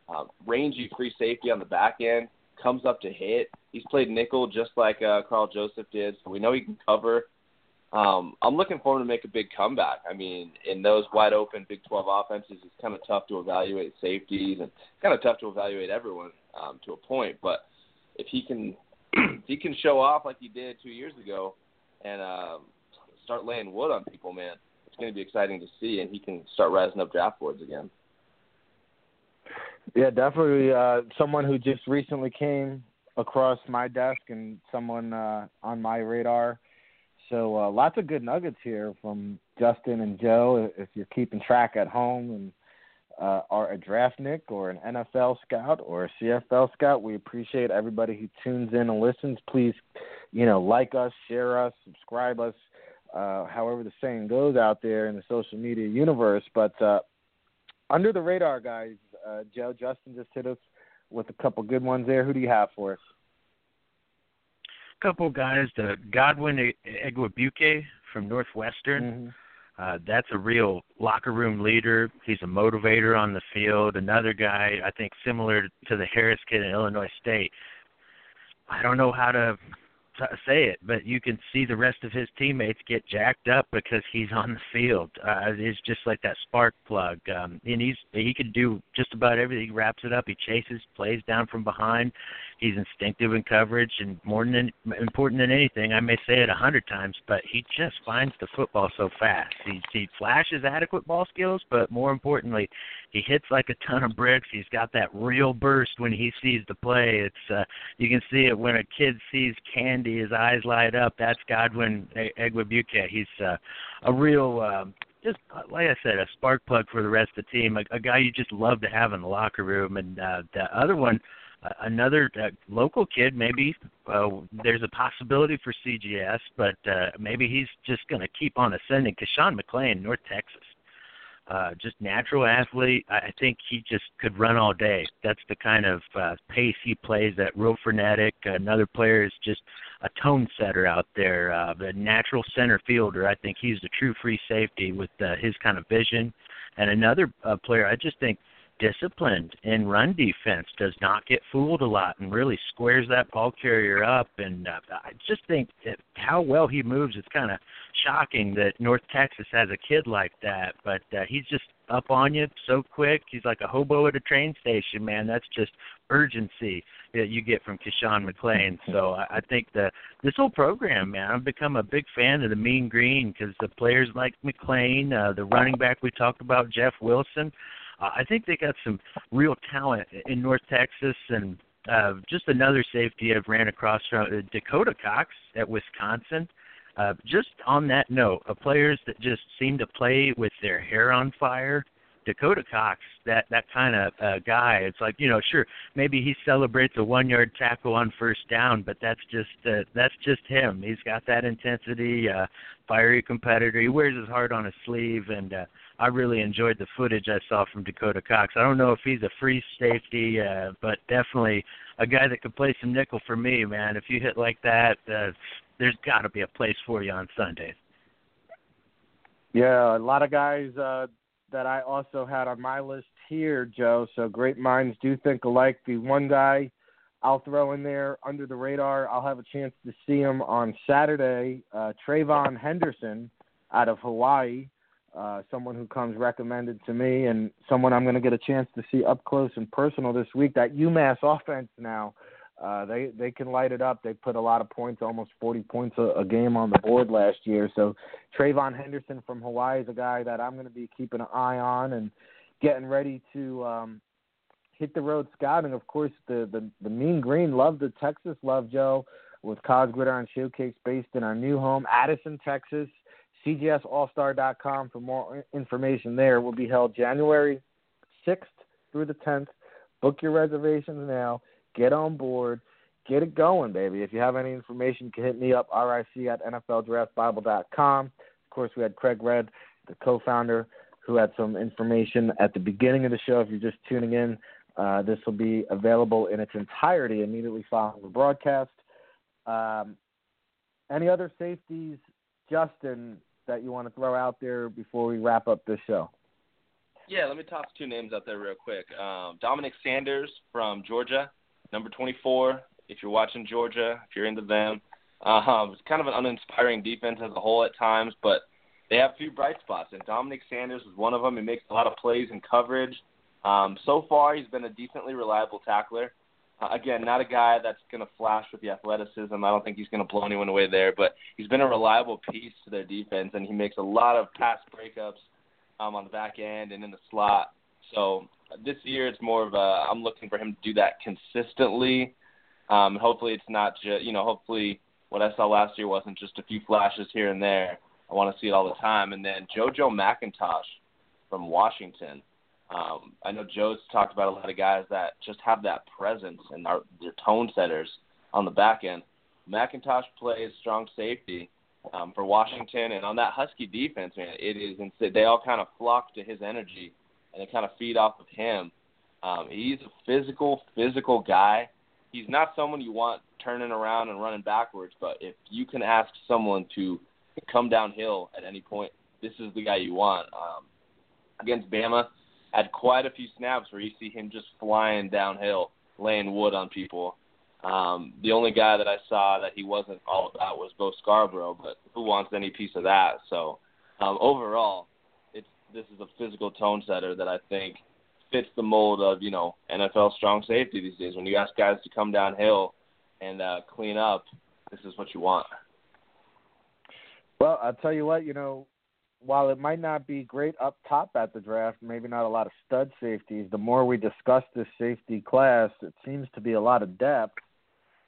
Uh, rangy free safety on the back end, comes up to hit. He's played nickel just like uh, Karl Joseph did, so we know he can cover um, I'm looking forward to make a big comeback. I mean, in those wide open Big 12 offenses, it's kind of tough to evaluate safeties and kind of tough to evaluate everyone um, to a point. But if he can, if he can show off like he did two years ago, and um, start laying wood on people, man, it's going to be exciting to see, and he can start rising up draft boards again. Yeah, definitely. Uh, someone who just recently came across my desk and someone uh, on my radar so uh, lots of good nuggets here from Justen and Joe. If you're keeping track at home and uh, are a draftnik or an NFL scout or a CFL scout, we appreciate everybody who tunes in and listens. Please, you know, like us, share us, subscribe us, uh, however the saying goes out there in the social media universe. But uh, under the radar, guys, uh, Joe, Justen just hit us with a couple good ones there. Who do you have for us? Couple guys, the Godwin Igwebuike from Northwestern. Mm-hmm. Uh, that's a real locker room leader. He's a motivator on the field. Another guy, I think, similar to the Harris kid in Illinois State. I don't know how to say it, but you can see the rest of his teammates get jacked up because he's on the field. Uh, it's just like that spark plug, um, and he's he can do just about everything. He wraps it up. He chases, plays down from behind. He's instinctive in coverage, and more than important than anything, I may say it a hundred times, but he just finds the football so fast. He he flashes adequate ball skills, but more importantly, he hits like a ton of bricks. He's got that real burst when he sees the play. It's uh, you can see it when a kid sees candy, his eyes light up. That's Godwin Igwebuike. He's uh, a real. Um, just like I said, a spark plug for the rest of the team. A, a guy you just love to have in the locker room. And uh, the other one, another uh, local kid. Maybe uh, there's a possibility for CGS, but uh, maybe he's just going to keep on ascending. Sean McClain, North Texas, uh, just natural athlete. I think he just could run all day. That's the kind of uh, pace he plays. That real frenetic. Another player is just a tone setter out there. Uh, the natural center fielder. I think he's the true free safety with uh, his kind of vision. And another uh, player, I just think disciplined in run defense, does not get fooled a lot, and really squares that ball carrier up. And uh, I just think that how well he moves. It's kind of shocking that North Texas has a kid like that, but uh, he's just up on you so quick. He's like a hobo at a train station, man. That's just urgency that you get from Kishawn McClain. So I, I think the this whole program, man, I've become a big fan of the Mean Green because the players like McClain, uh, the running back we talked about, Jeff Wilson. Uh, I think they got some real talent in North Texas, and uh, just another safety I've ran across from uh, Dakota Cox at Wisconsin. Uh, just on that note, of players that just seem to play with their hair on fire. Dakota Cox, that that kind of uh, guy. It's like you know, sure, maybe he celebrates a one-yard tackle on first down, but that's just uh, that's just him. He's got that intensity, uh, fiery competitor. He wears his heart on his sleeve, and uh, I really enjoyed the footage I saw from Dakota Cox. I don't know if he's a free safety, uh, but definitely a guy that could play some nickel for me, man. If you hit like that, uh, there's got to be a place for you on Sundays. Yeah, a lot of guys uh, that I also had on my list here, Joe. So great minds do think alike. The one guy I'll throw in there under the radar, I'll have a chance to see him on Saturday. Uh, Trayvon Henderson out of Hawaii uh, someone who comes recommended to me, and someone I'm going to get a chance to see up close and personal this week. That UMass offense now, uh, they they can light it up. They put a lot of points, almost 40 points a, a game on the board last year. So Trayvon Henderson from Hawaii is a guy that I'm going to be keeping an eye on and getting ready to um, hit the road scouting. Of course, the the, the Mean Green love the Texas love Joe with College Gridiron Showcase based in our new home, Addison, Texas. CGSAllStar.com for more information there. Will be held January 6th through the 10th. Book your reservations now. Get on board. Get it going, baby. If you have any information, you can hit me up, RIC at NFLDraftBible.com. Of course, we had Craig Red, the co founder, who had some information at the beginning of the show. If you're just tuning in, uh, this will be available in its entirety immediately following the broadcast. Um, any other safeties, Justen, that you want to throw out there before we wrap up this show? Yeah, let me toss two names out there real quick. Um, Dominick Sanders from Georgia, number 24. If you're watching Georgia, if you're into them, um, it's kind of an uninspiring defense as a whole at times, but they have a few bright spots, and Dominick Sanders is one of them. He makes a lot of plays in coverage. Um, so far, he's been a decently reliable tackler. Uh, again, not a guy that's going to flash with the athleticism. I don't think he's going to blow anyone away there, but he's been a reliable piece to their defense, and he makes a lot of pass breakups um, on the back end and in the slot. So this year, it's more of a I'm looking for him to do that consistently. Um, hopefully, it's not just you know. Hopefully, what I saw last year wasn't just a few flashes here and there. I want to see it all the time. And then JoJo McIntosh from Washington. Um, I know Joe's talked about a lot of guys that just have that presence and are their tone setters on the back end. McIntosh plays strong safety um, for Washington, and on that Husky defense, man, it is. They all kind of flock to his energy and they kind of feed off of him. Um, he's a physical, physical guy. He's not someone you want turning around and running backwards, but if you can ask someone to come downhill at any point, this is the guy you want. Um, against Bama, had quite a few snaps where you see him just flying downhill, laying wood on people. Um, the only guy that I saw that he wasn't all about was Bo Scarbrough, but who wants any piece of that? So um, overall, it's this is a physical tone setter that I think fits the mold of you know NFL strong safety these days. When you ask guys to come downhill and uh, clean up, this is what you want. Well, I'll tell you what, you know, while it might not be great up top at the draft, maybe not a lot of stud safeties, the more we discuss this safety class, it seems to be a lot of depth.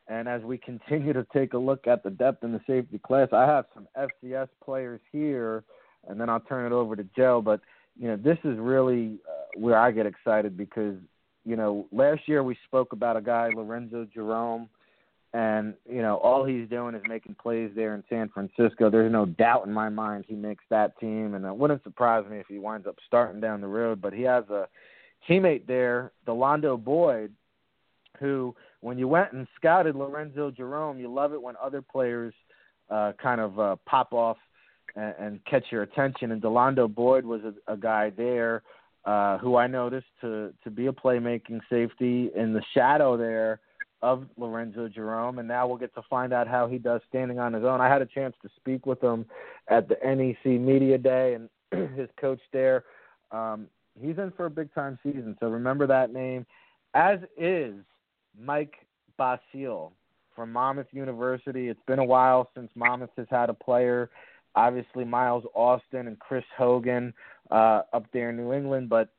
And as we continue to take a look at the depth in the safety class, I have some FCS players here, and then I'll turn it over to Joe. But you know, this is really uh, where I get excited because you know last year we spoke about a guy Lorenzo Jerome and you know all he's doing is making plays there in San Francisco. There's no doubt in my mind he makes that team, and it wouldn't surprise me if he winds up starting down the road. But he has a teammate there, Delando Boyd, who when you went and scouted Lorenzo Jerome, you love it when other players uh, kind of uh, pop off and, and catch your attention. And Delando Boyd was a, a guy there uh, who I noticed to to be a playmaking safety in the shadow there of Lorenzo Jerome, and now we'll get to find out how he does standing on his own. I had a chance to speak with him at the NEC Media Day, and his coach there. Um, he's in for a big time season, so remember that name. As is Mike Basile from Monmouth University. It's been a while since Monmouth has had a player. Obviously, Miles Austin and Chris Hogan uh, up there in New England, but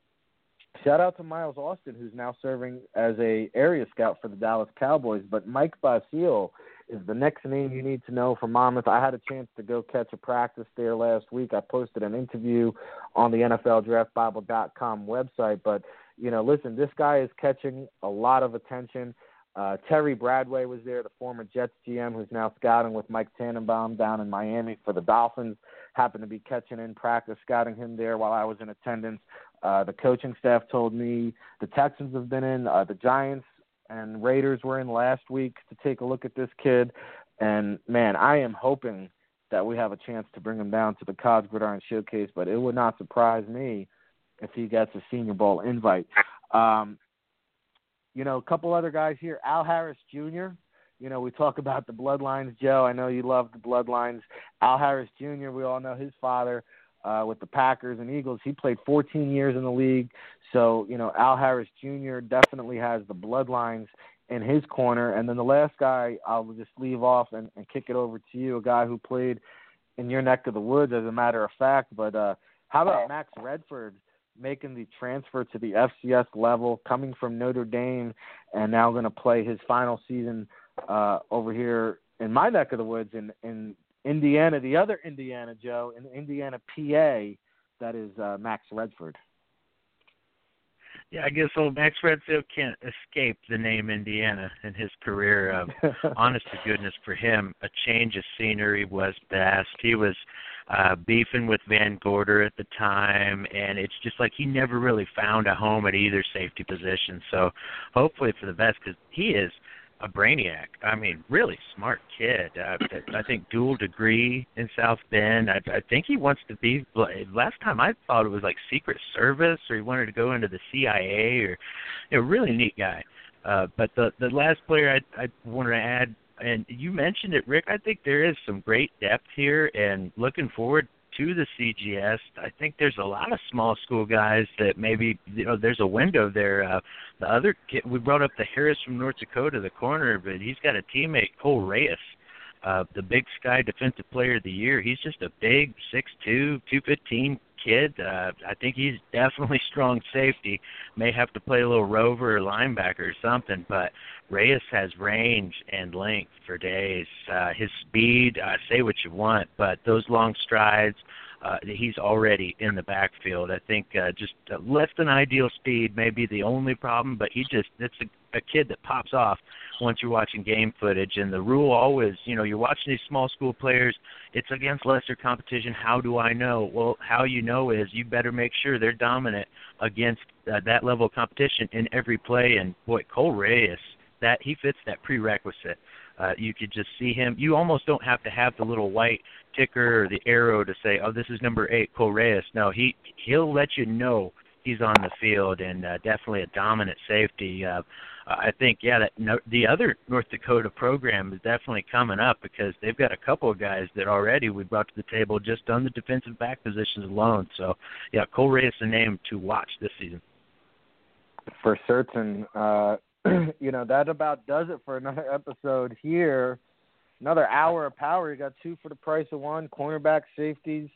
Shout out to Miles Austin, who's now serving as a area scout for the Dallas Cowboys. But Mike Basile is the next name you need to know from Monmouth. I had a chance to go catch a practice there last week. I posted an interview on the NFLDraftBible.com website. But you know, listen, this guy is catching a lot of attention. Uh, Terry Bradway was there, the former Jets GM, who's now scouting with Mike Tannenbaum down in Miami for the Dolphins. Happened to be catching in practice, scouting him there while I was in attendance. Uh, the coaching staff told me the Texans have been in, uh, the Giants and Raiders were in last week to take a look at this kid. And man, I am hoping that we have a chance to bring him down to the College Gridiron Showcase, but it would not surprise me if he gets a Senior Bowl invite. Um, you know, a couple other guys here. Al Harris Jr. You know, we talk about the bloodlines, Joe. I know you love the bloodlines. Al Harris Jr. We all know his father uh, with the Packers and Eagles. He played 14 years in the league, so you know Al Harris Jr. definitely has the bloodlines in his corner. And then the last guy I'll just leave off and, and kick it over to you, a guy who played in your neck of the woods, as a matter of fact. But uh, how about Max Redfield? Making the transfer to the FCS level, coming from Notre Dame, and now going to play his final season uh, over here in my neck of the woods in in Indiana, the other Indiana, Joe, in Indiana, PA, that is uh, Max Redfield. Yeah, I guess old Max Redfield can't escape the name Indiana in his career. Um, honest to goodness, for him, a change of scenery was best. He was uh, beefing with Van Gorder at the time, and it's just like he never really found a home at either safety position. So hopefully for the best, because he is – a brainiac. I mean, really smart kid. Uh, I think dual degree in South Bend. I, I think he wants to be. Last time I thought it was like Secret Service, or he wanted to go into the CIA, or you know, really neat guy. Uh, but the the last player I I wanted to add, and you mentioned it, Ric. I think there is some great depth here, and looking forward to the CGS. I think there's a lot of small school guys that maybe you know there's a window there. Uh, the other kid, we brought up the Harris from North Dakota, the corner, but he's got a teammate Cole Reyes, uh, the Big Sky Defensive Player of the Year. He's just a big six two, two fifteen kid. Uh, I think he's definitely strong safety. May have to play a little rover or linebacker or something, but Reyes has range and length for days. Uh, his speed, uh, say what you want, but those long strides, uh, he's already in the backfield. I think uh, just less than ideal speed may be the only problem, but he just it's a, a kid that pops off once you're watching game footage. And the rule always, you know, you're watching these small school players. It's against lesser competition. How do I know? Well, how you know is you better make sure they're dominant against uh, that level of competition in every play. And boy, Cole Reyes, that he fits that prerequisite. Uh, you could just see him. You almost don't have to have the little white ticker or the arrow to say, "Oh, this is number eight, Cole Reyes." No, he he'll let you know he's on the field and uh, definitely a dominant safety. Uh, I think yeah, that no, the other North Dakota program is definitely coming up because they've got a couple of guys that already we brought to the table just on the defensive back positions alone. So yeah, Cole Ray is the name to watch this season. For certain, uh, you know that about does it for another episode here. Another hour of power. You got two for the price of one. Cornerback, safeties.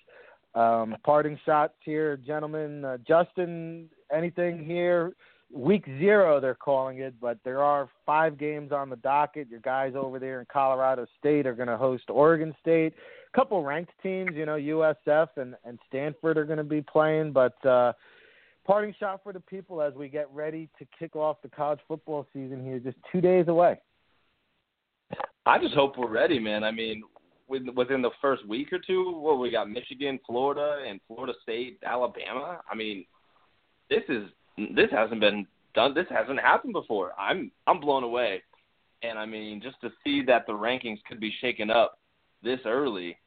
Um, parting shots here, gentlemen. Uh, Justen, anything here? Week zero, they're calling it, but there are five games on the docket. Your guys over there in Colorado State are going to host Oregon State. A couple ranked teams, you know, USF and, and Stanford are going to be playing. But uh, parting shot for the people as we get ready to kick off the college football season here, just two days away. I just hope we're ready, man. I mean, within the first week or two, what we got Michigan, Florida, and Florida State, Alabama. I mean, this is this hasn't been done. This hasn't happened before. I'm I'm blown away, and I mean, just to see that the rankings could be shaken up this early,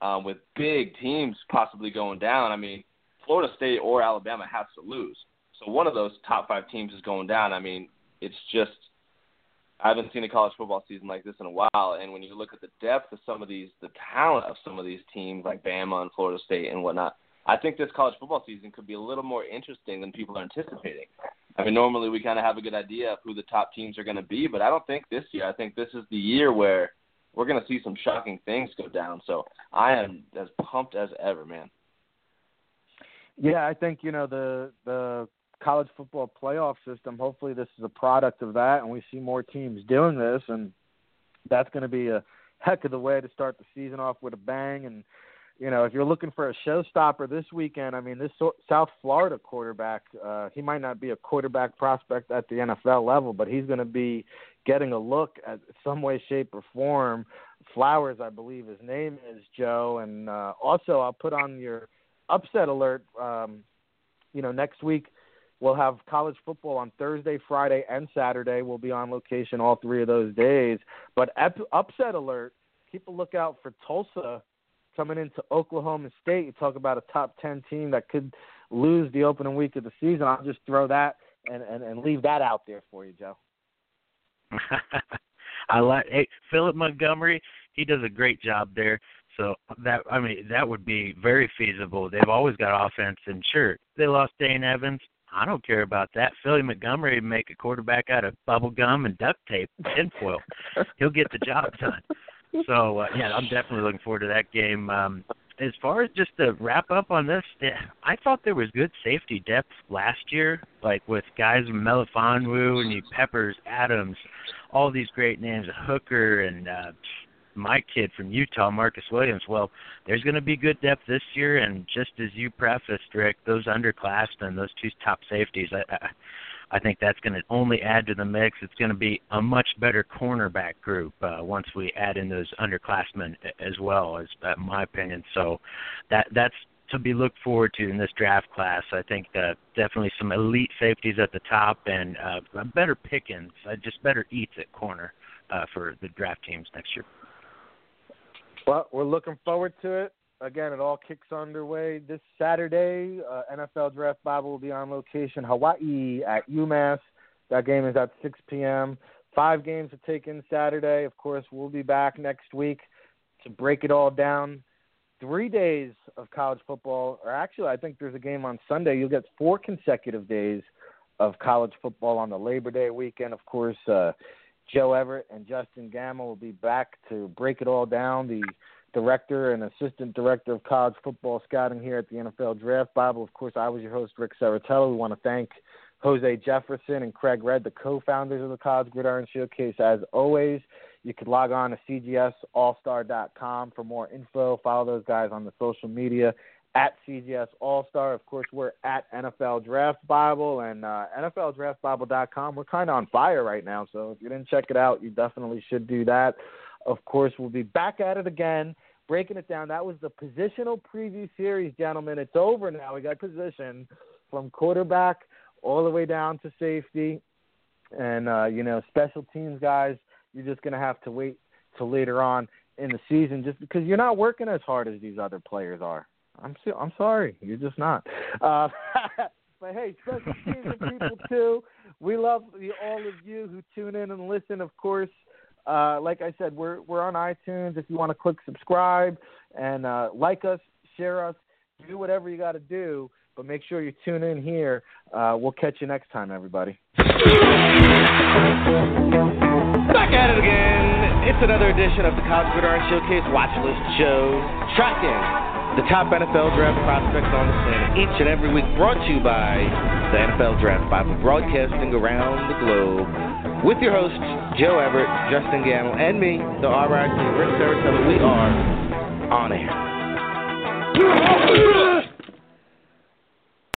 um, with big teams possibly going down. I mean, Florida State or Alabama has to lose, so one of those top five teams is going down. I mean, it's just I haven't seen a college football season like this in a while. And when you look at the depth of some of these, the talent of some of these teams like Bama and Florida State and whatnot, I think this college football season could be a little more interesting than people are anticipating. I mean, normally we kind of have a good idea of who the top teams are going to be, but I don't think this year. I think this is the year where we're going to see some shocking things go down. So I am as pumped as ever, man. Yeah, I think you know the the college football playoff system. Hopefully, this is a product of that, and we see more teams doing this, and that's going to be a heck of the way to start the season off with a bang. And you know, if you're looking for a showstopper this weekend, I mean, this South Florida quarterback, uh, he might not be a quarterback prospect at the NFL level, but he's going to be getting a look at some way, shape, or form. Flowers, I believe his name is Joe, and uh, also I'll put on your upset alert. Um, you know, next week We'll have college football on Thursday, Friday, and Saturday. We'll be on location all three of those days. But upset alert, keep a lookout for Tulsa coming into Oklahoma State. You talk about a top 10 team that could lose the opening week of the season. I'll just throw that and, and, and leave that out there for you, Joe. I like hey, Philip Montgomery. He does a great job there. So that I mean that would be very feasible. They've always got offense, and sure they lost Dane Evans, I don't care about that. Philly Montgomery make a quarterback out of bubble gum and duct tape, and tinfoil. He'll get the job done. So uh, yeah, I'm definitely looking forward to that game. Um, as far as just to wrap up on this, I thought there was good safety depth last year, like with guys from Melifonwu and you Peppers, Adams, all these great names, Hooker and uh, my kid from Utah, Marcus Williams. Well, there's going to be good depth this year, and just as you prefaced, Ric, those underclassmen, those two top safeties, I, I, I think that's going to only add to the mix. It's going to be a much better cornerback group uh, once we add in those underclassmen as well, as uh, my opinion. So that that's to be looked forward to in this draft class. I think that definitely some elite safeties at the top and uh, better pickings, uh, just better eats at corner uh, for the draft teams next year. Well, we're looking forward to it. Again, it all kicks underway this Saturday. Uh, NFL Draft Bible will be on location, Hawaii at UMass. That game is at 6 p.m. Five games to take in Saturday. Of course, we'll be back next week to break it all down. Three days of college football, or actually, I think there's a game on Sunday. You'll get four consecutive days of college football on the Labor Day weekend. Of course, uh, Joe Everett and Justen Gammel will be back to break it all down. The director and assistant director of college football scouting here at the NFL Draft Bible. Of course, I was your host, Ric Serritella. We want to thank Jose Jefferson and Craig Red, the co-founders of the College Gridiron Showcase. As always, you can log on to cgsallstar.com for more info. Follow those guys on the social media at CGS All Star. Of course, we're at NFL Draft Bible and uh, NFLDraftBible.com. We're kind of on fire right now, so if you didn't check it out, you definitely should do that. Of course, we'll be back at it again, breaking it down. That was the positional preview series, gentlemen. It's over now. We got position from quarterback all the way down to safety, and uh, you know, special teams guys. You're just gonna have to wait till later on in the season, just because you're not working as hard as these other players are. I'm so, I'm sorry, you're just not. Uh, But hey, special teams people too. We love the, all of you who tune in and listen. Of course, uh, like I said, we're we're on iTunes. If you want to click subscribe and uh, like us, share us, do whatever you got to do. But make sure you tune in here. Uh, we'll catch you next time, everybody. Back at it again. It's another edition of the College Gridiron Showcase Watch List Show. Tracking the top NFL draft prospects on the planet each and every week. Brought to you by the NFL Draft Bible, broadcasting around the globe. With your hosts, Joe Everett, Justen Gammel, and me, the RIC, Rick Saratoga. We are on air.